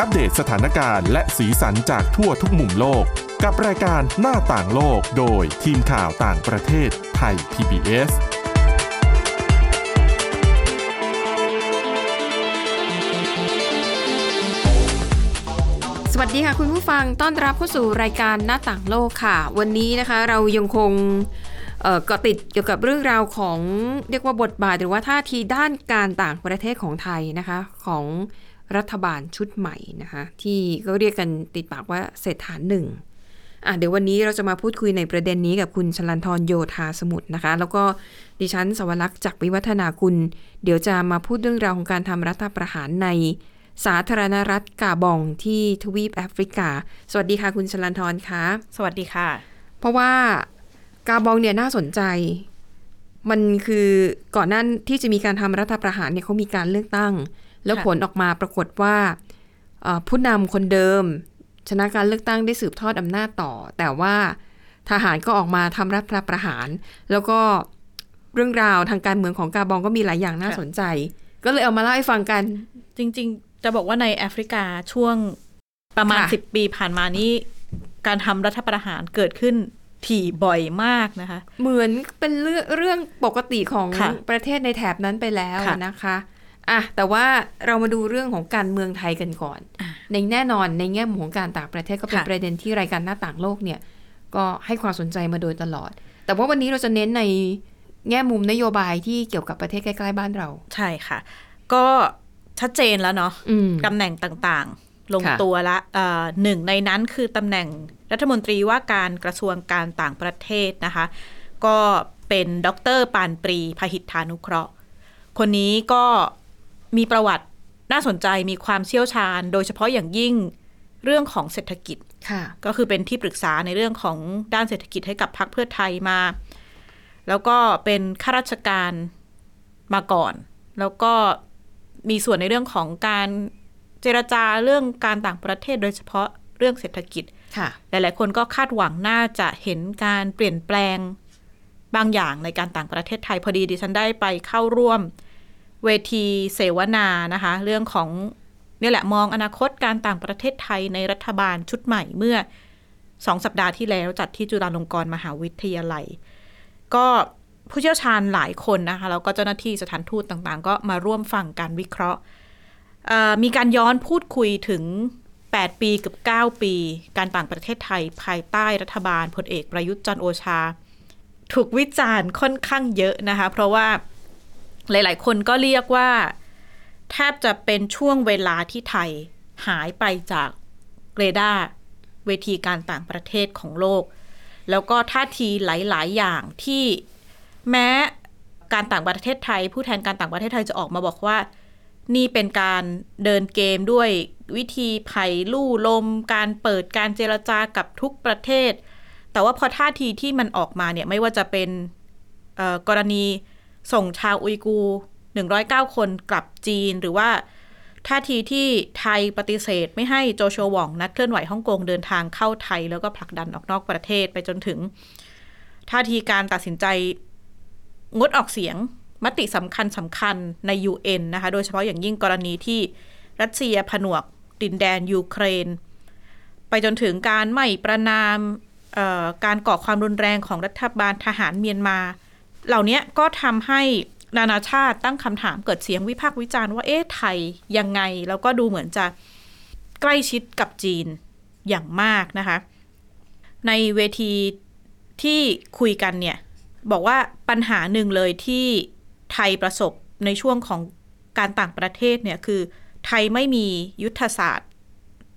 อัปเดตสถานการณ์และสีสันจากทั่วทุกมุมโลก กับรายการหน้าต่างโลกโดยทีมข่าวต่างประเทศไทย PBS สวัสดีค่ะคุณผู้ฟังต้อนรับเข้าสู่รายการหน้าต่างโลกค่ะ วันนี้นะคะเรายังคงเอ่อเกาะติดเกี่ยวกับเรื่องราวของเรียกว่าบทบาทหรือว่าท่าทีด้านการต่างประเทศของไทยนะคะของ รัฐบาลชุดใหม่นะคะที่ก็เรียกกันติดปากว่าเศรษฐานหนึ่งอะเดี๋ยววันนี้เราจะมาพูดคุยในประเด็นนี้กับคุณชลันทรโยธาสมุทรนะคะ แล้วก็ดิฉันสวรักษ์จากวิวัฒนาคุณ เดี๋ยวจะมาพูดเรื่องราวของการทำรัฐประหารในสาธารณรัฐกาบองที่ทวีปแอฟริกา สวัสดีค่ะคุณชลันทรคะสวัสดีค่ะ เพราะว่ากาบองเนี่ยน่าสนใจ มันคือก่อนหน้าที่จะมีการทำรัฐประหารเนี่ยเขามีการเลือกตั้ง แล้วค่ะผลออกมาปรากฏว่าเอ่อผู้นำคนเดิม ชนะการเลือกตั้งได้สืบทอดอำนาจต่อ แต่ว่าทหารก็ออกมาทำรัฐประหาร แล้วก็เรื่องราวทางการเมืองของกาบองก็มีหลายอย่างน่าสนใจ ก็เลยเอามาเล่าให้ฟังกัน จริง ๆ จะบอกว่าในแอฟริกาช่วงประมาณค่ะสิบปีผ่านมานี้การทำรัฐประหารเกิดขึ้นถี่บ่อยมากนะคะ เหมือนเป็นเรื่องเรื่องปกติของค่ะประเทศในแถบนั้นไปแล้วค่ะนะคะ อะแต่ว่าเรามาดูเรื่องของการเมืองไทยกันก่อน ในแน่นอนในแง่มุมของการต่างประเทศก็เป็นค่ะประเด็นที่รายการหน้าต่างโลกเนี่ยก็ให้ความสนใจมาโดยตลอด แต่ว่าวันนี้เราจะเน้นในแง่มุมนโยบายที่เกี่ยวกับประเทศใกล้ๆบ้านเรา ใช่ค่ะ ก็ชัดเจนแล้วเนาะอืมตำแหน่งต่างๆ ลงค่ะตัวละเอ่อหนึ่งในนั้นคือตำแหน่งรัฐมนตรีว่าการกระทรวงการต่างประเทศนะคะ ก็เป็นดรปานปรีพหิทธานุเคราะห์ คนนี้ก็ มีประวัติน่าสนใจมีความเชี่ยวชาญ โดยเฉพาะอย่างยิ่งเรื่องของเศรษฐกิจค่ะ ก็คือเป็นที่ปรึกษาในเรื่องของด้านเศรษฐกิจให้กับพรรคเพื่อไทยมา แล้วก็เป็นข้าราชการมาก่อน แล้วก็มีส่วนในเรื่องของการเจรจาเรื่องการต่างประเทศ โดยเฉพาะเรื่องเศรษฐกิจค่ะหลาย ๆ คนก็คาดหวังน่าจะเห็นการเปลี่ยนแปลงบางอย่างในการต่างประเทศไทยพอดีดิฉันได้ไปเข้าร่วม เวทีเสวนานะคะ เรื่องของเนี่ยแหละมองอนาคตการต่างประเทศไทยในรัฐบาลชุดใหม่เมื่อสองสัปดาห์ที่แล้วจัดที่จุฬาลงกรณ์มหาวิทยาลัย ก็ผู้เชี่ยวชาญหลายคนนะคะแล้วก็เจ้าหน้าที่สถานทูตต่างๆ ก็มาร่วมฟังการวิเคราะห์ มีการย้อนพูดคุยถึง 8 ปีกับ 9 ปี การต่างประเทศไทยภายใต้รัฐบาลพลเอกประยุทธ์จันโอชา ถูกวิจารณ์ค่อนข้างเยอะนะคะ เพราะว่า หลาย ๆ คนก็เรียกว่า แทบจะเป็นช่วงเวลาที่ไทยหายไปจากเรดาร์เวทีการต่างประเทศของโลก แล้วก็ท่าทีหลาย ๆ อย่างที่แม้การต่างประเทศไทย ผู้แทนการต่างประเทศไทยจะออกมาบอกว่า นี่เป็นการเดินเกมด้วยวิธีไผ่ลู่ลม การเปิดการเจรจากับทุกประเทศ แต่ว่าพอท่าทีที่มันออกมาเนี่ยไม่ว่าจะเป็นกรณี ส่งชาวอุยกูร์109 คนกลับจีนหรือว่าท่าทีที่ไทยปฏิเสธไม่ให้โจโชวองนักเคลื่อนไหวฮ่องกงเดินทางเข้าไทย แล้วก็ผลักดันออกนอกประเทศไปจนถึง ท่าทีการตัดสินใจงดออกเสียงมติสำคัญสำคัญใน UN นะคะ โดยเฉพาะอย่างยิ่งกรณีที่รัสเซียผนวกดินแดนยูเครน ไปจนถึงการไม่ประนามการก่อความรุนแรงของรัฐบาลทหารเมียนมา เหล่านี้ก็ทำให้นานาชาติตั้งคำถามเกิดเสียงวิพากษ์วิจารณ์ว่าเอ๊ะไทยยังไง แล้วก็ดูเหมือนจะใกล้ชิดกับจีนอย่างมากนะคะ ในเวทีที่คุยกันเนี่ย บอกว่าปัญหาหนึ่งเลยที่ไทยประสบในช่วงของการต่างประเทศเนี่ยคือ ไทยไม่มียุทธศาสตร์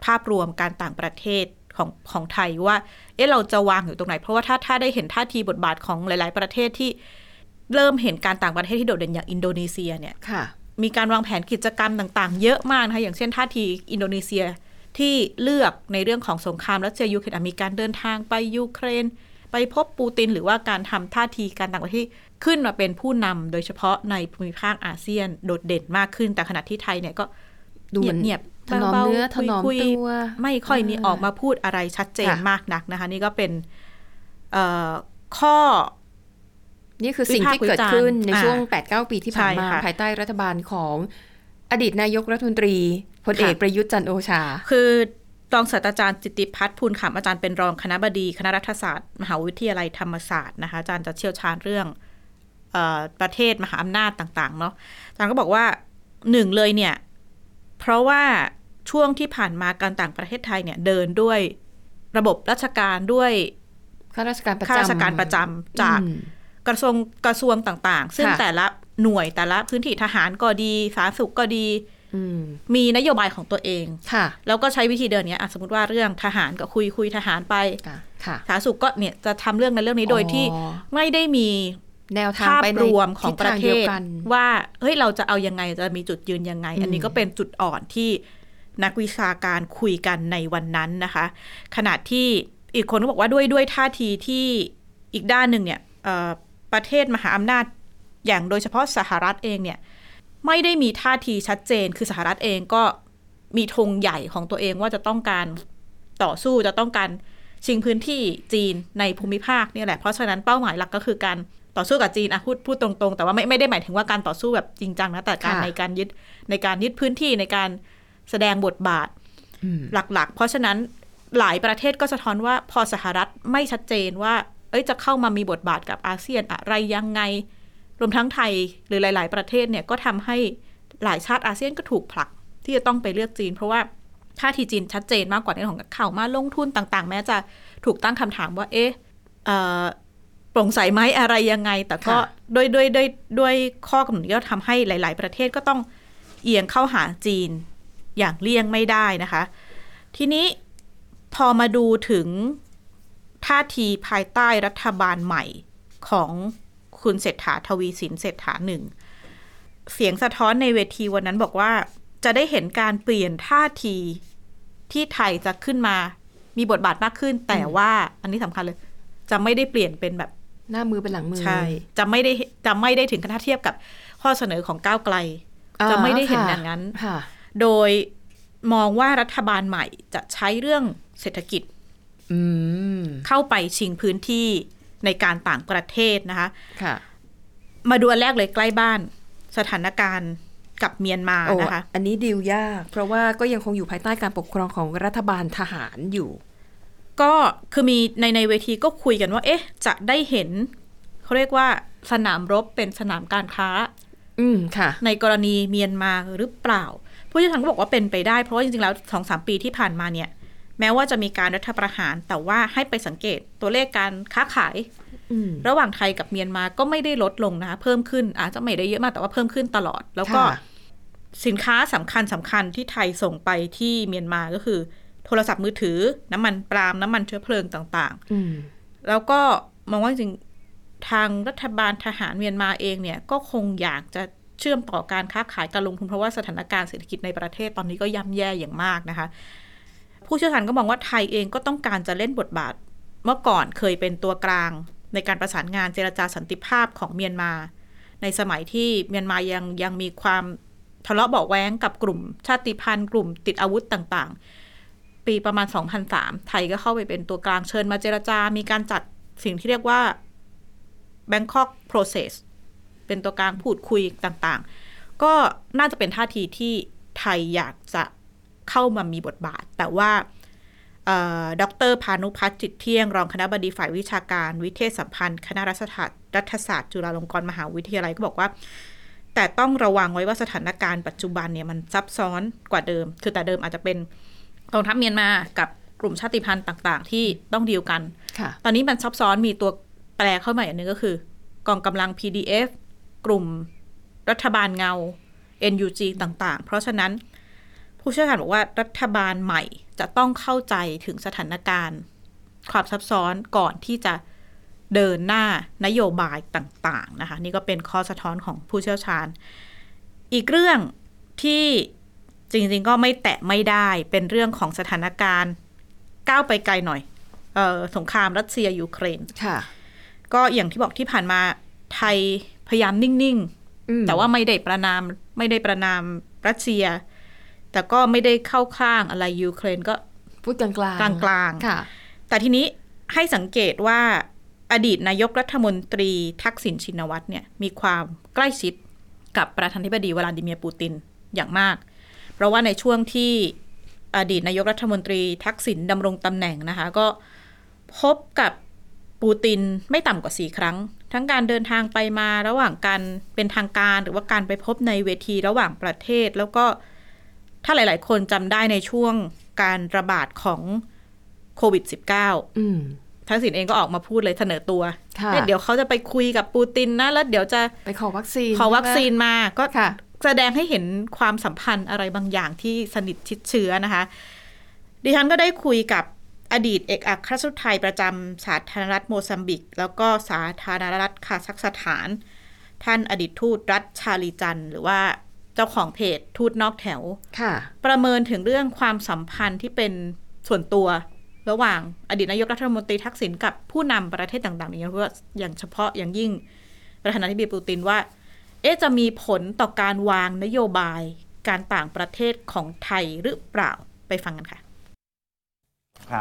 ภาพรวมการต่างประเทศ ของของไทยว่า เอ๊ะเราจะวางอยู่ตรงไหน เพราะว่าถ้าถ้าได้เห็นท่าทีบทบาทของหลาย ๆ ประเทศที่เริ่มเห็นการต่างประเทศที่โดดเด่นอย่างอินโดนีเซียเนี่ยค่ะมีการวางแผนกิจกรรมต่างๆ เยอะมากนะคะอย่างเช่นท่าทีอินโดนีเซียที่เลือกในเรื่องของสงครามรัสเซียยูเครนอะมีการเดินทางไปยูเครน ไปพบปูติน หรือว่าการทำท่าทีการต่างประเทศขึ้นมาเป็นผู้นำโดยเฉพาะในภูมิภาคอาเซียนโดดเด่นมากขึ้น แต่ขณะที่ไทยเนี่ยก็ดูเหมือนเงียบ ถนอมเบาๆเนื้อถนอมคุยๆตัวไม่ค่อยมีอ่าออกมาพูดอะไรชัดเจนค่ะมากนักนะคะ นี่ก็เป็นเอ่อข้อ นี่คือสิ่งที่เกิดขึ้นในวิพากษ์วิจารณ์ช่วงอ่า8-9 ปีที่ผ่านมาใช่ค่ะภายใต้รัฐบาลของอดีตนายกรัฐมนตรีพลเอกค่ะประยุทธ์จันทร์โอชา คือรองศาสตราจารย์จิตติพัฒน์ภูลขำอาจารย์เป็นรองคณะบดี คณะรัฐศาสตร์ มหาวิทยาลัยธรรมศาสตร์นะคะอาจารย์จะเชี่ยวชาญเรื่องเออประเทศมหาอำนาจต่าง ๆ เนาะอาจารย์ก็บอกว่าหนึ่งเลยเนี่ย เพราะว่า ช่วงที่ผ่านมาการต่างประเทศไทยเนี่ยเดินด้วยระบบราชการด้วยข้าราชการประจำข้าราชการประจำจากอืมกระทรวงกระทรวงต่างๆ ซึ่งค่ะแต่ละหน่วยแต่ละพื้นที่ทหารก็ดีสาธารณสุขก็ดีอืมมีนโยบายของตัวเองค่ะ แล้วก็ใช้วิธีเดินเนี้ยอะสมมติว่าเรื่องทหารก็คุยคุยทหารไปค่ะค่ะสาธารณสุขก็เนี่ยจะทำเรื่องในนเรื่องนี้โดยที่อ๋อไม่ได้มีแนวทางภาพไปในรวมของประเททิศทางดียวศกันว่าเฮ้ยเราจะเอายังไงจะมีจุดยืนยังไง อันนี้ก็เป็นจุดอ่อนที่ นักวิชาการคุยกันในวันนั้นนะคะ ขณะที่อีกคนก็บอกว่าด้วยด้วยท่าทีที่อีกด้านหนึ่งเนี่ยเอ่อประเทศมหาอำนาจอย่างโดยเฉพาะสหรัฐเองเนี่ยไม่ได้มีท่าทีชัดเจน คือสหรัฐเองก็มีธงใหญ่ของตัวเองว่าจะต้องการต่อสู้จะต้องการชิงพื้นที่จีนในภูมิภาคเนี่ยแหละ เพราะฉะนั้นเป้าหมายหลักก็คือการต่อสู้กับจีนอะพูดพูดตรงๆ แต่ว่าไม่ไม่ได้หมายถึงว่าการต่อสู้แบบจริงจังนะ แต่การค่ะในการยึดในการยึดพื้นที่ในการ แสดงบทบาทอืมหลักๆ เพราะฉะนั้นหลายประเทศก็สะท้อนว่าพอสหรัฐไม่ชัดเจนว่า เอ้ยจะเข้ามามีบทบาทกับอาเซียนอะไรยังไง รวมทั้งไทยหรือหลาย ๆ ประเทศเนี่ยก็ทำให้หลายชาติอาเซียนก็ถูกผลักที่จะต้องไปเลือกจีน เพราะว่าท่าทีจีนชัดเจนมากกว่าในเรื่องของข่าวมาลงทุนต่าง ๆ แม้จะถูกตั้งคำถามว่า เอ๊ะเอ่อโปร่งใสไหมอะไรยังไง แต่ก็ค่ะด้วยด้วยด้วยด้วยข้อกำหนดนี้ก็ทำให้หลาย ๆ ประเทศก็ต้องเอียงเข้าหาจีน อย่างเลี่ยงไม่ได้นะคะ ทีนี้พอมาดูถึงท่าทีภายใต้รัฐบาลใหม่ของคุณเศรษฐาทวีสินเศรษฐาหนึ่ง เสียงสะท้อนในเวทีวันนั้นบอกว่าจะได้เห็นการเปลี่ยนท่าทีที่ไทยจะขึ้นมามีบทบาทมากขึ้น แต่ว่าอันนี้สำคัญเลย จะไม่ได้เปลี่ยนเป็นแบบ หน้ามือเป็นหลังมือใช่จะไม่ได้จะไม่ได้ถึงขนาดเทียบกับข้อเสนอของก้าวไกลอ่าจะไม่ได้เห็นค่ะอย่างนั้นค่ะ โดยมองว่ารัฐบาลใหม่จะใช้เรื่องเศรษฐกิจอืมเข้าไปชิงพื้นที่ในการต่างประเทศนะคะค่ะมาดูอันแรกเลยใกล้บ้าน สถานการณ์กับเมียนมาโอ้นะคะ อันนี้ดีลยาก เพราะว่าก็ยังคงอยู่ภายใต้การปกครองของรัฐบาลทหารอยู่ ก็คือมีในในเวทีก็คุยกันว่า เอ๊ะ จะได้เห็น เขาเรียกว่าสนามรบเป็นสนามการค้า อืมค่ะ ในกรณีเมียนมาหรือเปล่า ผู้เชี่ยวชาญก็บอกว่าเป็นไปได้ เพราะว่าจริงๆแล้วสองสามปีที่ผ่านมาเนี่ย แม้ว่าจะมีการรัฐประหาร แต่ว่าให้ไปสังเกตตัวเลขการค้าขายอืมระหว่างไทยกับเมียนมาก็ไม่ได้ลดลงนะคะเพิ่มขึ้น อาจจะไม่ได้เยอะมากแต่ว่าเพิ่มขึ้นตลอด แล้วก็ค่ะสินค้าสำคัญสำคัญที่ไทยส่งไปที่เมียนมาก็คือ โทรศัพท์มือถือ น้ำมันปาล์มน้ำมันเชื้อเพลิงต่างอืมๆแล้วก็มองว่าจริงๆทางรัฐบาลทหารเมียนมาเองเนี่ย ก็คงอยากจะ เชื่อมต่อการค้าขายการลงทุนเพราะว่าสถานการณ์เศรษฐกิจในประเทศตอนนี้ก็ย่ำแย่อย่างมากนะคะ ผู้เชี่ยวชาญก็มองว่าไทยเองก็ต้องการจะเล่นบทบาท เมื่อก่อนเคยเป็นตัวกลางในการประสานงานเจรจาสันติภาพของเมียนมา ในสมัยที่เมียนมายังยังมีความทะเลาะเบาแว้งกับกลุ่ม ชาติพันธุ์กลุ่มติดอาวุธต่างๆ ปีประมาณ 2003 ไทยก็เข้าไปเป็นตัวกลางเชิญมาเจรจา มีการจัดสิ่งที่เรียกว่า Bangkok Process เป็นตัวกลางพูดคุยต่างๆ ก็น่าจะเป็นท่าทีที่ไทยอยากจะเข้ามามีบทบาท แต่ว่าเอ่อดรพานุพัฒน์จิตเที่ยง รองคณะบดีฝ่ายวิชาการวิเทศสัมพันธ์ คณะรัฐศาสตร์รัฐศาสตร์จุฬาลงกรณ์มหาวิทยาลัยก็บอกว่า แต่ต้องระวังไว้ว่าสถานการณ์ปัจจุบันเนี่ยมันซับซ้อนกว่าเดิม คือแต่เดิมอาจจะเป็นกองทัพเมียนมากับกลุ่มชาติพันธุ์ต่าง ๆ ที่ต้องดีลกันค่ะตอนนี้มันซับซ้อนมีตัวแปลเข้ามาอย่างหนึงก็คือ กองกำลัง PDF กลุ่มรัฐบาลเงา NUG ต่างๆ เพราะฉะนั้นผู้เชี่ยวชาญบอกว่ารัฐบาลใหม่จะต้องเข้าใจถึงสถานการณ์ ความซับซ้อนก่อนที่จะเดินหน้านโยบายต่างๆนะคะ นี่ก็เป็นข้อสะท้อนของผู้เชี่ยวชาญ อีกเรื่องที่จริงๆก็ไม่แตะไม่ได้เป็นเรื่องของสถานการณ์ก้าวไปไกลหน่อยเออสงครามรัสเซียยูเครนค่ะ ก็อย่างที่บอกที่ผ่านมาไทย พยายามนิ่งอืมๆแต่ว่าไม่ได้ประนามไม่ได้ประนามรัสเซีย แต่ก็ไม่ได้เข้าข้างอะไรยูเครนก็พูดกลางๆกลางๆค่ะ แต่ทีนี้ให้สังเกตว่าอดีตนายกรัฐมนตรีทักษิณชินวัตรเนี่ยมีความใกล้ชิดกับประธานาธิบดีวลาดิเมียร์ปูตินอย่างมาก เพราะว่าในช่วงที่อดีตนายกรัฐมนตรีทักษิณดำรงตำแหน่งนะคะ ก็พบกับปูตินไม่ต่ำกว่าสี่ครั้ง ทั้งการเดินทางไปมาระหว่างการเป็นทางการ หรือว่าการไปพบในเวทีระหว่างประเทศ แล้วก็ถ้าหลาย ๆ คนจำได้ในช่วงการระบาดของโควิด -19 อืมทักษิณเองก็ออกมาพูดเลยเสนอตัวค่ะเนี่ยเดี๋ยวเขาจะไปคุยกับปูตินนะ แล้วเดี๋ยวจะไปขอวัคซีน ขอวัคซีนใช่ไหมาก็ค่ะแสดงให้เห็นความสัมพันธ์อะไรบางอย่างที่สนิทชิดเชื้อนะคะ ดิฉันก็ได้คุยกับ อดีตเอกอัครราชทูตไทยประจำสาธารณรัฐโมซัมบิก แล้วก็สาธารณรัฐคาซัคสถาน ท่านอดีตทูตรัฐชาลีจันทร์หรือว่าเจ้าของเพจทูตนอกแถวค่ะ ประเมินถึงเรื่องความสัมพันธ์ที่เป็นส่วนตัวระหว่างอดีตนายกรัฐมนตรีทักษิณกับผู้นำประเทศต่างๆ อย่างเฉพาะอย่างเฉพาะอย่างยิ่งประธานาธิบดีปูตินว่า เอ๊ะจะมีผลต่อการวางนโยบายการต่างประเทศของไทยหรือเปล่าไปฟังกันค่ะครับ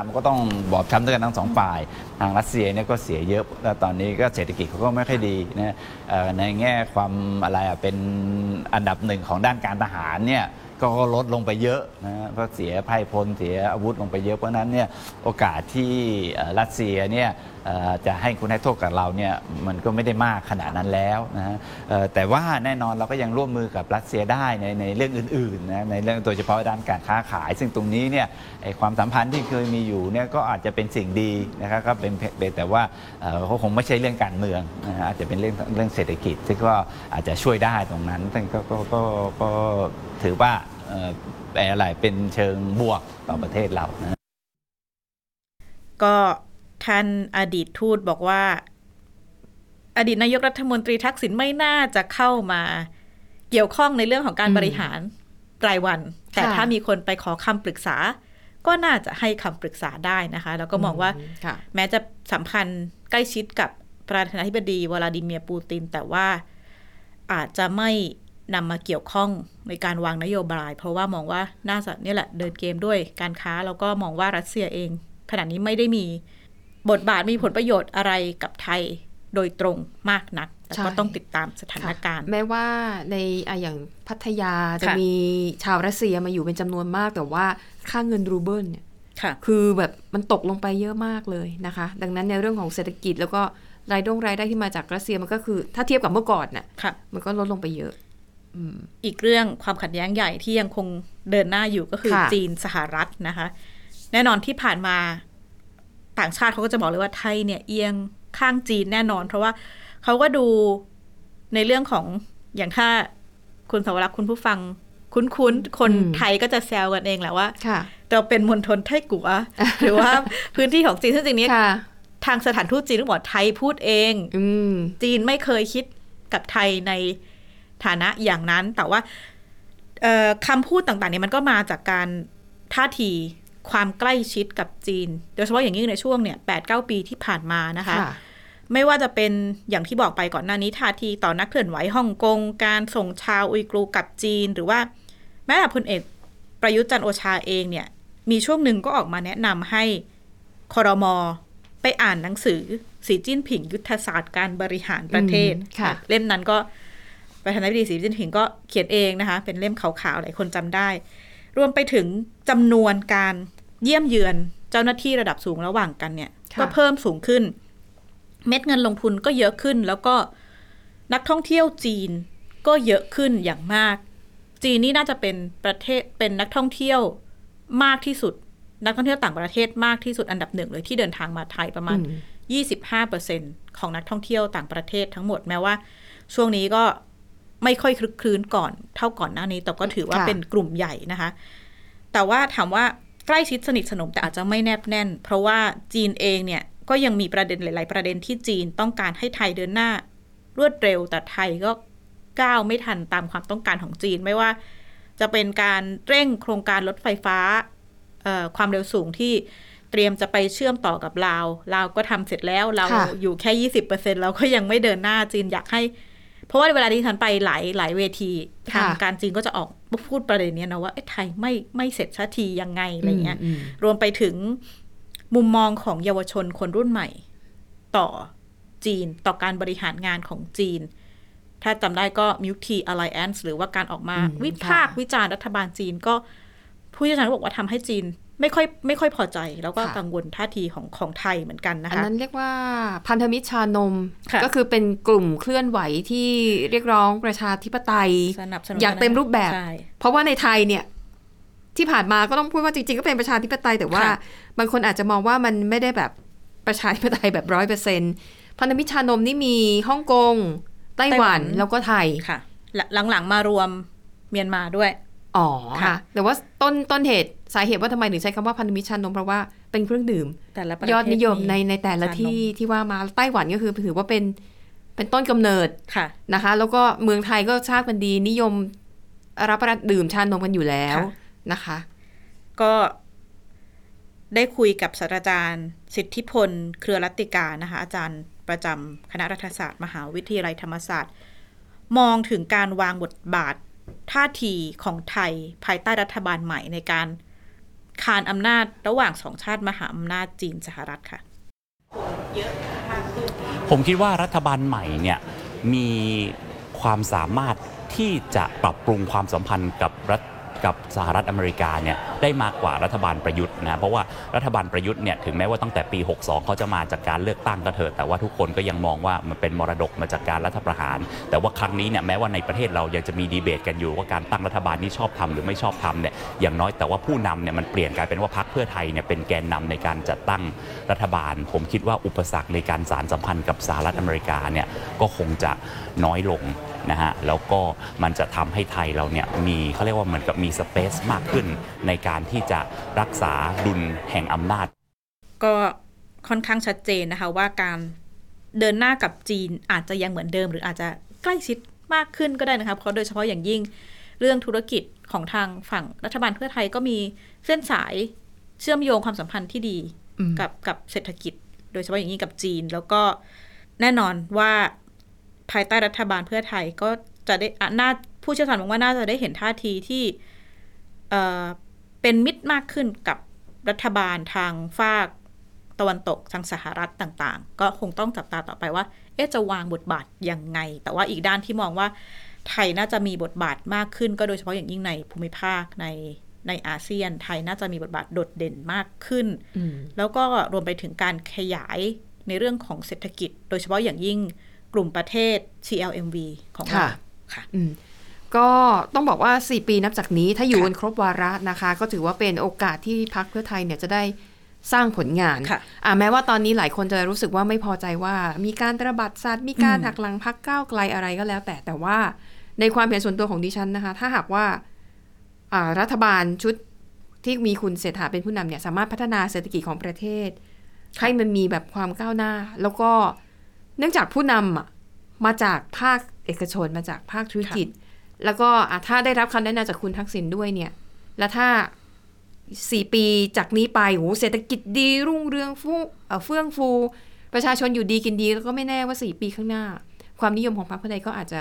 มันก็ต้องบอบช้ำด้วยกันทั้งสองฝ่าย ทางรัสเซียเนี่ยก็เสียเยอะ แล้วตอนนี้ก็เศรษฐกิจเขาก็ไม่ค่อยดีนะในแง่ความอะไรอะเป็นอันดับหนึ่งของด้านการทหารเนี่ยก็ลดลงไปเยอะนะเพราะเสียไพ่พลเสียอาวุธลงไปเยอะเพราะนั้นเนี่ยโอกาสที่รัสเซียเนี่ยจะให้คุณให้โทษกับเราเนี่ยมันก็ไม่ได้มากขนาดนั้นแล้วนะฮะแต่ว่าแน่นอนเราก็ยังร่วมมือกับรัสเซียได้ในในเรื่องอื่นๆนะในเรื่องโดยเฉพาะด้านการค้าขาย ซึ่งตรงนี้เนี่ยความสัมพันธ์ที่เคยมีอยู่เนี่ยก็อาจจะเป็นสิ่งดีนะครับก็เป็นแต่ว่าเขาคงไม่ใช่เรื่องการเมืองนะอาจจะเป็นเรื่องเรื่องเศรษฐกิจซึ่งก็อาจจะช่วยได้ตรงนั้นซึ่งก็ก็ก็ถือว่าเอ่อเป็นอะไรเป็นเชิงบวกต่อประเทศเรานะก็ ท่านอดีตทูตบอกว่า อดีตนายกรัฐมนตรีทักษิณไม่น่าจะเข้ามาเกี่ยวข้องในเรื่องของการอืมบริหารรายวัน แต่ค่ะถ้ามีคนไปขอคำปรึกษา ก็น่าจะให้คำปรึกษาได้นะคะ แล้วก็มองว่าค่ะแม้จะสัมพันธ์ใกล้ชิดกับประธานาธิบดีวลาดิเมียร์ปูติน แต่ว่าอาจจะไม่นำมาเกี่ยวข้องในการวางนโยบาย เพราะว่ามองว่าน่าจะเนี่ยแหละเดินเกมด้วยการค้า แล้วก็มองว่ารัสเซียเอง ขณะนี้ไม่ได้มี บทบาทมีผลประโยชน์อะไรกับไทยโดยตรงมากนักแต่ก็ใช่ต้องติดตามสถานการณ์ แม้ว่าในอะอย่างพัทยาจะค่ะมีชาวรัสเซียมาอยู่เป็นจำนวนมากแต่ว่าค่าเงินรูเบิลเนี่ยค่ะคือแบบมันตกลงไปเยอะมากเลยนะคะ ดังนั้นในเรื่องของเศรษฐกิจแล้วก็รายดงรายได้ที่มาจากรัสเซียมันก็คือ ถ้าเทียบกับเมื่อก่อนน่ะค่ะมันก็ลดลงไปเยอะอืมอีกเรื่องความขัดแย้งใหญ่ที่ยังคงเดินหน้าอยู่ก็คือค่ะจีนสหรัฐนะคะ แน่นอนที่ผ่านมา ต่างชาติเขาก็จะบอกเลยว่าไทยเนี่ยเอียงข้างจีนแน่นอน เพราะว่าเขาก็ดูในเรื่องของอย่างถ้าคุณสวรักษ์คุณผู้ฟัง คุ้นๆคนอืมไทยก็จะแซวกันเองแหละว่าค่ะเราเป็นมณฑลไทกัวหรือว่าพื้นที่ของจีนซึ่งจริงๆนี้ค่ะทางสถานทูตจีนก็บอกไทยพูดเองอืมจีนไม่เคยคิดกับไทยในฐานะอย่างนั้น แต่ว่าเอ่อคำพูดต่างๆเนี่ยมันก็มาจากการท่าที ความใกล้ชิดกับจีน โดยเฉพาะอย่างยิ่งในช่วงเนี่ยแปดเก้าปีที่ผ่านมานะคะค่ะไม่ว่าจะเป็นอย่างที่บอกไปก่อนหน้านี้ท่าทีต่อนักเคลื่อนไหวฮ่องกง การส่งชาวอุยกรูกลับจีน หรือว่าแม้แต่พลเอกประยุทธ์จันทร์โอชาเองเนี่ย มีช่วงหนึ่งก็ออกมาแนะนำให้คอรมอไปอ่านหนังสือสีจิ้นผิงยุทธศาสตร์การบริหารประเทศอืมค่ะเล่มนั้นก็ประธานาธิบดีสีจิ้นผิงก็เขียนเองนะคะ เป็นเล่มขาวๆหลายคนจำได้ รวมไปถึงจำนวนการเยี่ยมเยือนเจ้าหน้าที่ระดับสูงระหว่างกันเนี่ยค่ะก็เพิ่มสูงขึ้น เม็ดเงินลงทุนก็เยอะขึ้น แล้วก็นักท่องเที่ยวจีนก็เยอะขึ้นอย่างมาก จีนนี่น่าจะเป็นประเทศเป็นนักท่องเที่ยวมากที่สุด นักท่องเที่ยวต่างประเทศมากที่สุดอันดับหนึ่งเลยที่เดินทางมาไทยประมาณอืม25%ของนักท่องเที่ยวต่างประเทศทั้งหมดแม้ว่า ช่วงนี้ก็ ไม่ค่อยคลึกคลื้นก่อน เท่าก่อนหน้านี้ แต่ก็ถือว่าค่ะเป็นกลุ่มใหญ่นะคะ แต่ว่าถามว่าใกล้ชิดสนิทสนมแต่อาจจะไม่แนบแน่น เพราะว่าจีนเองเนี่ยก็ยังมีประเด็นหลาย ๆ ประเด็นที่จีนต้องการให้ไทยเดินหน้ารวดเร็ว แต่ไทยก็ก้าวไม่ทันตามความต้องการของจีนไม่ว่า จะเป็นการเร่งโครงการรถไฟฟ้าเอ่อความเร็วสูงที่เตรียมจะไปเชื่อมต่อกับลาวลาวก็ทำเสร็จแล้วเราค่ะอยู่แค่ยี่สิบเปอร์เซ็นเราก็ยังไม่เดินหน้าจีนอยากให้ เพราะว่าเวลาที่ฉันไปหลายหลายเวทีทางการจีนก็จะออกพูดประเด็นเนี้ยนะว่าเอ้ไทยไม่ไม่เสร็จสักทียังไงอะไรเงี้ยอืมรวมไปถึงมุมมองของเยาวชนคนรุ่นใหม่ ต่อจีนต่อการบริหารงานของจีน ถ้าจำได้ก็ Milk Tea Alliance หรือว่าการออกมาอืมวิพากษ์ค่ะวิจารณ์รัฐบาลจีนก็ผู้เชี่ยวชาญก็บอกว่าทำให้จีน ไม่ค่อยไม่ค่อยพอใจ แล้วก็ค่ะกังวลท่าทีของของไทยเหมือนกันนะอันคะนั้นเรียกว่าพันธมิตรชานมค่ะก็คือเป็นกลุ่มเคลื่อนไหวที่เรียกร้องประชาธิปไตยสนับสนุนอย่างเต็มรูปแบบใช่เพราะว่าในไทยเนี่ยที่ผ่านมาก็ต้องพูดว่าจริงๆ ก็เป็นประชาธิปไตยแต่ว่าค่ะบางคนอาจจะมองว่ามันไม่ได้แบบประชาธิปไตยแบบร้อยเปอร์เซ็นพันธมิตรชานมนี่มีฮ่องกงไต้หวันแล้วก็ไทยค่ะและหลังๆมารวมเมียนมาด้วย อ๋อค่ะค่ะ แต่ว่าต้นต้นเหตุสาเหตุว่าทำไมถึงใช้คำว่าพันธมิตรชานมเพราะว่าเป็นเครื่องดื่มแต่ละประเทศยอดนิยมในในแต่ละชานมที่ที่ว่ามาไต้หวันก็คือถือว่าเป็นเป็นต้นกำเนิดค่ะนะคะ แล้วก็เมืองไทยก็ทราบกันดีนิยมรับประทานดื่มชานมกันอยู่แล้วค่ะนะคะ ก็ได้คุยกับศาสตราจารย์ สิทธิพล เครือรัตติกานะคะ อาจารย์ประจำคณะรัฐศาสตร์ มหาวิทยาลัยธรรมศาสตร์ มองถึงการวางบทบาท ท่าทีของไทยภายใต้รัฐบาลใหม่ในการคานอำนาจระหว่างสองชาติมหาอำนาจจีนสหรัฐค่ะผมคิดว่ารัฐบาลใหม่เนี่ยมีความสามารถที่จะปรับปรุงความสัมพันธ์กับรัฐ กับสหรัฐอเมริกาเนี่ยได้มากกว่ารัฐบาลประยุทธ์นะเพราะว่ารัฐบาลประยุทธ์เนี่ยถึงแม้ว่าตั้งแต่ปี 62 เขาจะมาจากการเลือกตั้งก็เถอะแต่ว่าทุกคนก็ยังมองว่ามันเป็นมรดกมาจากการรัฐประหาร แต่ว่าครั้งนี้เนี่ยแม้ว่าในประเทศเรายังจะมีดีเบตกันอยู่ว่าการตั้งรัฐบาลนี้ชอบทำหรือไม่ชอบทำเนี่ยอย่างน้อยแต่ว่าผู้นำเนี่ยมันเปลี่ยนกลายเป็นว่าพรรคเพื่อไทยเนี่ยเป็นแกนนำในการจัดตั้งรัฐบาล ผมคิดว่าอุปสรรคในการสารสัมพันธ์กับสหรัฐอเมริกาเนี่ยก็คงจะน้อยลง นะฮะแล้วก็มันจะทำให้ไทยเราเนี่ยมีเขาเรียกว่าเหมือนกับมีสเปซมากขึ้น ในการที่จะรักษาดุลแห่งอำนาจ ก็ค่อนข้างชัดเจนนะคะว่าการเดินหน้ากับจีนอาจจะยังเหมือนเดิม หรืออาจจะใกล้ชิดมากขึ้นก็ได้นะคะเพราะโดยเฉพาะอย่างยิ่งเรื่องธุรกิจของทางฝั่งรัฐบาลเพื่อไทยก็มีเส้นสายเชื่อมโยงความสัมพันธ์ที่ดีกับกับเศรษฐกิจ โดยเฉพาะอย่างยิ่งกับจีน แล้วก็แน่นอนว่า ภายใต้รัฐบาลเพื่อไทยก็จะได้อะน่าผู้เชี่ยวชาญบอกว่าน่าจะได้เห็นท่าทีที่เอ่อเป็นมิตรมากขึ้นกับรัฐบาลทางฝากตะวันตกทางสหรัฐต่างๆ ก็คงต้องจับตาต่อไปว่า เอ๊ะจะวางบทบาทยังไง แต่ว่าอีกด้านที่มองว่าไทยน่าจะมีบทบาทมากขึ้น ก็โดยเฉพาะอย่างยิ่งในภูมิภาคในในอาเซียน ไทยน่าจะมีบทบาทโดดเด่นมากขึ้นอืมแล้วก็รวมไปถึงการขยายในเรื่องของเศรษฐกิจ โดยเฉพาะอย่างยิ่ง กลุ่มประเทศ CLMV ของเราค่ะค่ะอืมก็ต้องบอกว่า 4 ปีนับจากนี้ถ้าอยู่ค่ะกันครบวาระนะคะ ก็ถือว่าเป็นโอกาสที่พักเพื่อไทยเนี่ยจะได้สร้างผลงานค่ะอ่าแม้ว่าตอนนี้หลายคนจะรู้สึกว่าไม่พอใจว่า มีการตระบัดสัตว์มีการอืมหักหลังพักก้าวไกลอะไรก็แล้วแต่แต่ว่าในความเห็นส่วนตัวของดิฉันนะคะ ถ้าหากว่าอ่ารัฐบาลชุดที่มีคุณเศรษฐาเป็นผู้นำเนี่ยสามารถพัฒนาเศรษฐกิจของประเทศ ให้มันมีแบบความก้าวหน้า แล้วก็ เนื่องจากผู้นำอะมาจากภาคเอกชนมาจากภาคธุรกิจ แล้วก็อะถ้าได้รับคำแนะนำจากคุณทักษิณด้วยเนี่ย แล้วถ้าสี่ปีจากนี้ไปโหเศรษฐกิจดีรุ่งเรืองฟูเอ่อเฟื่องฟู ประชาชนอยู่ดีกินดี แล้วก็ไม่แน่ว่าสี่ปีข้างหน้า ความนิยมของพรรคเพื่อไทยก็อาจจะ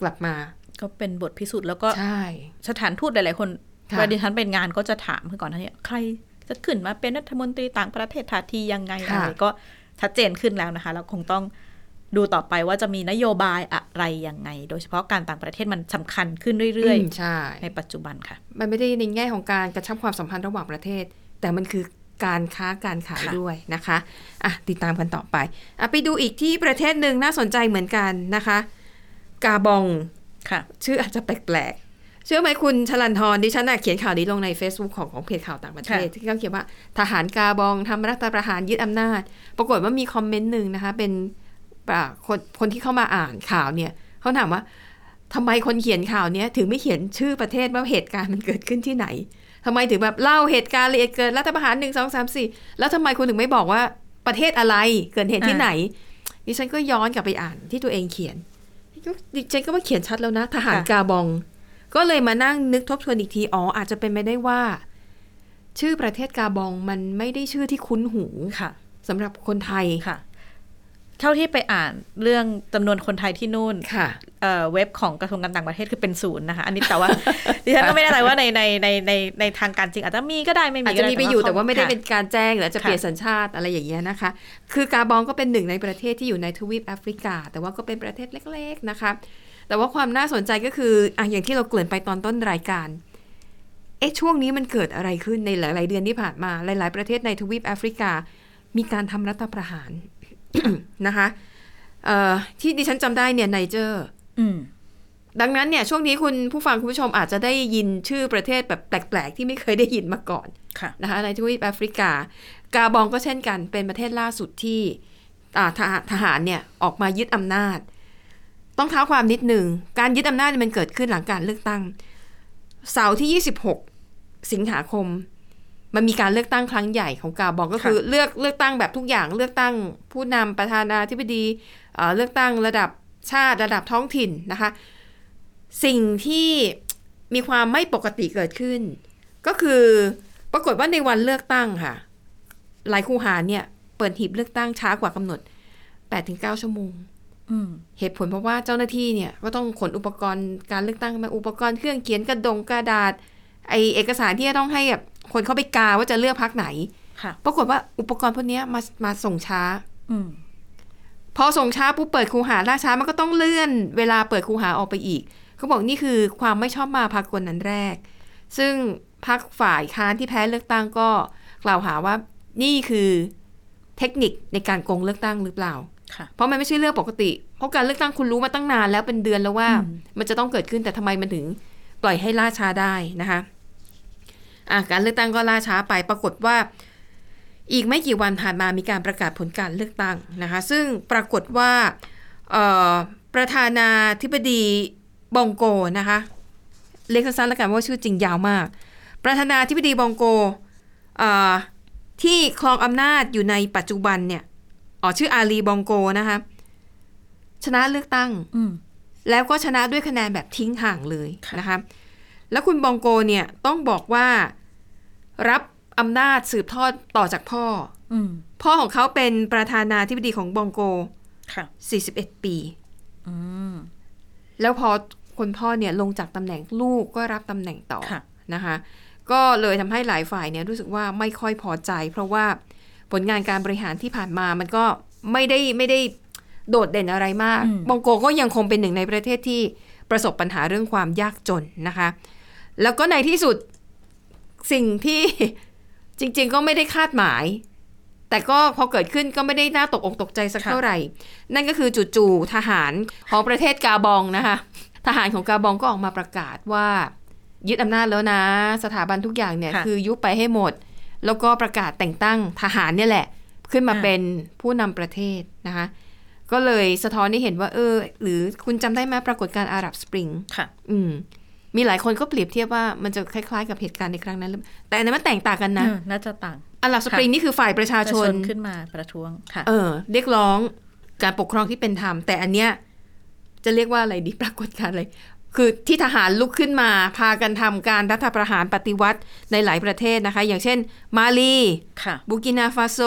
กลับมา ก็เป็นบทพิสูจน์แล้วก็ใช่สถานทูตหลาย ๆ คนค่ะเวลาดิฉันเป็นงานก็จะถามคือก่อนหน้านี้ใครจะขึ้นมาเป็นรัฐมนตรีต่างประเทศท่าทียังไงอะไรก็ ชัดเจนขึ้นแล้วนะคะแล้วคงต้องดูต่อไปว่าจะมีนโยบายอะไรยังไง โดยเฉพาะการต่างประเทศมันสำคัญขึ้นเรื่อยมใช่ๆในปัจจุบันค่ะ มันไม่ได้ในแง่ของการกระชับความสัมพันธ์ระหว่างประเทศ แต่มันคือการค้าการขายค่ะด้วยนะคะอะติดตามกันต่อไปอะไปดูอีกที่ประเทศหนึ่งน่าสนใจเหมือนกันนะคะ กาบองค่ะ ชื่ออาจจะแปลกๆ เชื่อไหมคุณชลันทรดิฉันน่ะเขียนข่าวนี้ลงใน Facebook ของของเพจข่าวต่างประเทศค่ะที่เขาเขียนว่าทหารกาบองทำรัฐประหารยึดอำนาจ ปรากฏว่ามีคอมเมนต์หนึ่งนะคะ เป็นอ่าคนคนที่เข้ามาอ่านข่าวเนี่ยเขาถามว่าทำไมคนเขียนข่าวเนี้ยถึงไม่เขียนชื่อประเทศว่าเหตุการณ์มันเกิดขึ้นที่ไหนทำไมถึงแบบเล่าเหตุการณ์ละเอียดเกิดรัฐประหารหนึ่งสองสามสี่แล้วทำไมคุณถึงไม่บอกว่าประเทศอะไรเกิดเหตุที่อ่าไหนดิฉันก็ย้อนกลับไปอ่านที่ตัวเองเขียนดิฉันก็ว่าเขียนชัดแล้วนะ ทหารกาบอง ก็เลยมานั่งนึกทบทวนอีกที อ๋อ อาจจะเป็นไปได้ว่า ชื่อประเทศกาบองมันไม่ได้ชื่อที่คุ้นหูค่ะสำหรับคนไทยค่ะ เท่าที่ไปอ่านเรื่องจำนวนคนไทยที่นู่นค่ะเอ่อเว็บของกระทรวงการต่างประเทศคือเป็นศูนย์นะคะ อันนี้แต่ว่าดิฉันก็ไม่แน่ใจว่าในในในในในทางการจริง อาจจะมีก็ได้ไม่มีอาจก็จะได้มีไปอยู่แต่ว่าไม่ได้ค่ะเป็นการแจ้งหรือจะค่ะเปลี่ยนสัญชาติอะไรอย่างเงี้ยนะคะ คือกาบองก็เป็นหนึ่งในประเทศที่อยู่ในทวีปแอฟริกา แต่ว่าก็เป็นประเทศเล็ก ๆนะคะ แต่ว่าความน่าสนใจก็คืออะอย่างที่เราเกริ่นไปตอนต้นรายการ เอ๊ะช่วงนี้มันเกิดอะไรขึ้นในหลาย ๆ เดือนที่ผ่านมา หลาย ๆ ประเทศในทวีปแอฟริกา มีการทำรัฐประหารนะคะเอ่อที่ดิฉันจำได้เนี่ยไนเจอร์อืมดังนั้นเนี่ยช่วงนี้คุณผู้ฟังคุณผู้ชมอาจจะได้ยินชื่อประเทศแบบแปลก ๆ ที่ไม่เคยได้ยินมาก่อนค่ะนะคะในทวีปแอฟริกา กาบองก็เช่นกันเป็นประเทศล่าสุดที่อ่าทหารทหารเนี่ยออกมายึดอำนาจ ต้องเท้าความนิดหนึ่ง การยึดอำนาจเนี่ยมันเกิดขึ้นหลังการเลือกตั้ง เสาร์ที่ 26 สิงหาคม มันมีการเลือกตั้งครั้งใหญ่ของกาบองก็คือเลือกเลือกตั้งแบบทุกอย่างเลือกตั้งผู้นำประธานาธิบดีเอ่อเลือกตั้งระดับชาติระดับท้องถิ่นนะคะ สิ่งที่มีความไม่ปกติเกิดขึ้น ก็คือปรากฏว่าในวันเลือกตั้งค่ะ หลายคูหาเนี่ยเปิดหีบเลือกตั้งช้ากว่ากำหนด8-9ชั่วโมงอืม เหตุผลเพราะว่าเจ้าหน้าที่เนี่ยก็ต้องขนอุปกรณ์การเลือกตั้งมาอุปกรณ์เครื่องเขียนกระดงกระดาษ ไอเอกสารที่จะต้องให้แบบคนเข้าไปกาว่าจะเลือกพักไหนค่ะปรากฏว่าอุปกรณ์พวกเนี้ยมามาส่งช้าอืมพอส่งช้าปุ๊บเปิดคูหาล่าช้ามันก็ต้องเลื่อนเวลาเปิดคูหาออกไปอีกเขาบอกนี่คือความไม่ชอบมาพากลนั้นแรก ซึ่งพรรคฝ่ายค้านที่แพ้เลือกตั้งก็กล่าวหาว่านี่คือเทคนิคในการโกงเลือกตั้งหรือเปล่าค่ะ เพราะมันไม่ใช่เรื่องปกติ เพราะการเลือกตั้งคุณรู้มาตั้งนานแล้วเป็นเดือนแล้วว่าอืมมันจะต้องเกิดขึ้นแต่ทำไมมันถึงปล่อยให้ล่าช้าได้นะคะอะการเลือกตั้งก็ล่าช้าไปปรากฏว่า อีกไม่กี่วันผ่านมามีการประกาศผลการเลือกตั้งนะคะ ซึ่งปรากฏว่าเอ่อประธานาธิบดีบองโกนะคะเรียกสั้นๆแล้วกันว่าชื่อจริงยาวมาก ประธานาธิบดีบองโกเอ่อที่ครองอำนาจอยู่ในปัจจุบันเนี่ย อ๋อชื่ออาลีบองโกนะคะชนะเลือกตั้งอืมแล้วก็ชนะด้วยคะแนนแบบทิ้งห่างเลยค่ะนะคะแล้วคุณบองโกเนี่ยต้องบอกว่ารับอำนาจสืบทอดต่อจากพ่ออืมพ่อของเขาเป็นประธานาธิบดีของบองโกค่ะ41ปีอืมแล้วพอคนพ่อเนี่ยลงจากตำแหน่งลูกก็รับตำแหน่งต่อค่ะนะคะ ก็เลยทำให้หลายฝ่ายเนี่ยรู้สึกว่าไม่ค่อยพอใจ เพราะว่า ผลงานการบริหารที่ผ่านมามันก็ไม่ได้ไม่ได้โดดเด่นอะไรมากอืมบองโกก็ยังคงเป็นหนึ่งในประเทศที่ประสบปัญหาเรื่องความยากจนนะคะ แล้วก็ในที่สุดสิ่งที่จริง ๆ ก็ไม่ได้คาดหมาย แต่ก็พอเกิดขึ้นก็ไม่ได้น่าตกอกตกใจสักค่ะเท่าไหร่ นั่นก็คือจู่ๆทหารของประเทศกาบองนะคะ ทหารของกาบองก็ออกมาประกาศว่า ยึดอำนาจแล้วนะ สถาบันทุกอย่างเนี่ยค่ะคือยุบไปให้หมด แล้วก็ประกาศแต่งตั้งทหารเนี่ยแหละ ขึ้นมาอ่าเป็นผู้นำประเทศนะคะก็เลยสะท้อนให้เห็นว่า เออ หรือคุณจำได้ไหมปรากฏการณ์อาหรับสปริงค่ะอืมมีหลายคนก็เปรียบเทียบว่ามันจะคล้ายๆ กับเหตุการณ์ในครั้งนั้นหรือแต่อันนั้นมันแตกต่างกันนะเออน่าจะต่างอาหรับสปริงนี่คือฝ่ายประชาชนขึ้นมาประท้วงค่ะ เออ เรียกร้องการปกครองที่เป็นธรรมแต่อันเนี้ยจะเรียกว่าอะไรดีปรากฏการณ์อะไร คือที่ทหารลุกขึ้นมาพากันทำการรัฐประหารปฏิวัติในหลายประเทศนะคะ อย่างเช่น มาลีค่ะบูร์กินาฟาโซ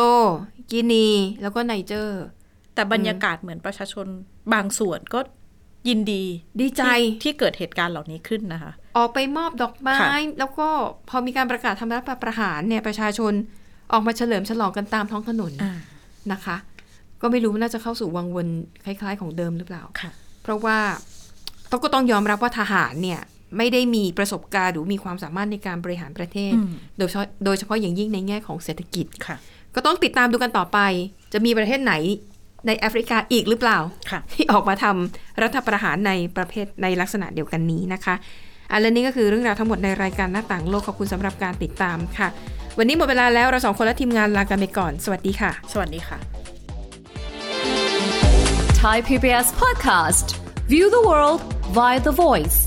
กินี แล้วก็ไนเจอร์ แต่บรรยากาศเหมือนประชาชนบางส่วนก็ยินดีดีใจที่ที่เกิดเหตุการณ์เหล่านี้ขึ้นนะคะ ออกไปมอบดอกไม้ค่ะแล้วก็พอมีการประกาศทำรัฐประหารเนี่ยประชาชนออกมาเฉลิมฉลองกันตามท้องถนนอ่านะคะ ก็ไม่รู้ว่าน่าจะเข้าสู่วังวนคล้าย ๆ ของเดิมหรือเปล่าค่ะเพราะว่า ต้องก็ต้องยอมรับว่าทหารเนี่ยไม่ได้มีประสบการณ์หรือมีความสามารถในการบริหารประเทศอืมโดยเฉพาะโดยเฉพาะอย่างยิ่งในแง่ของเศรษฐกิจค่ะก็ต้องติดตามดูกันต่อไป จะมีประเทศไหนในแอฟริกาอีกหรือเปล่าค่ะที่ออกมาทำรัฐประหารในประเภทในลักษณะเดียวกันนี้นะคะอันและนี่ก็คือเรื่องราวทั้งหมดในรายการหน้าต่างโลกขอบคุณสำหรับการติดตามค่ะ วันนี้หมดเวลาแล้วเราสองคนและทีมงานลากันไปก่อน สวัสดีค่ะ สวัสดีค่ะ Thai PBS podcast. View the world via the voice.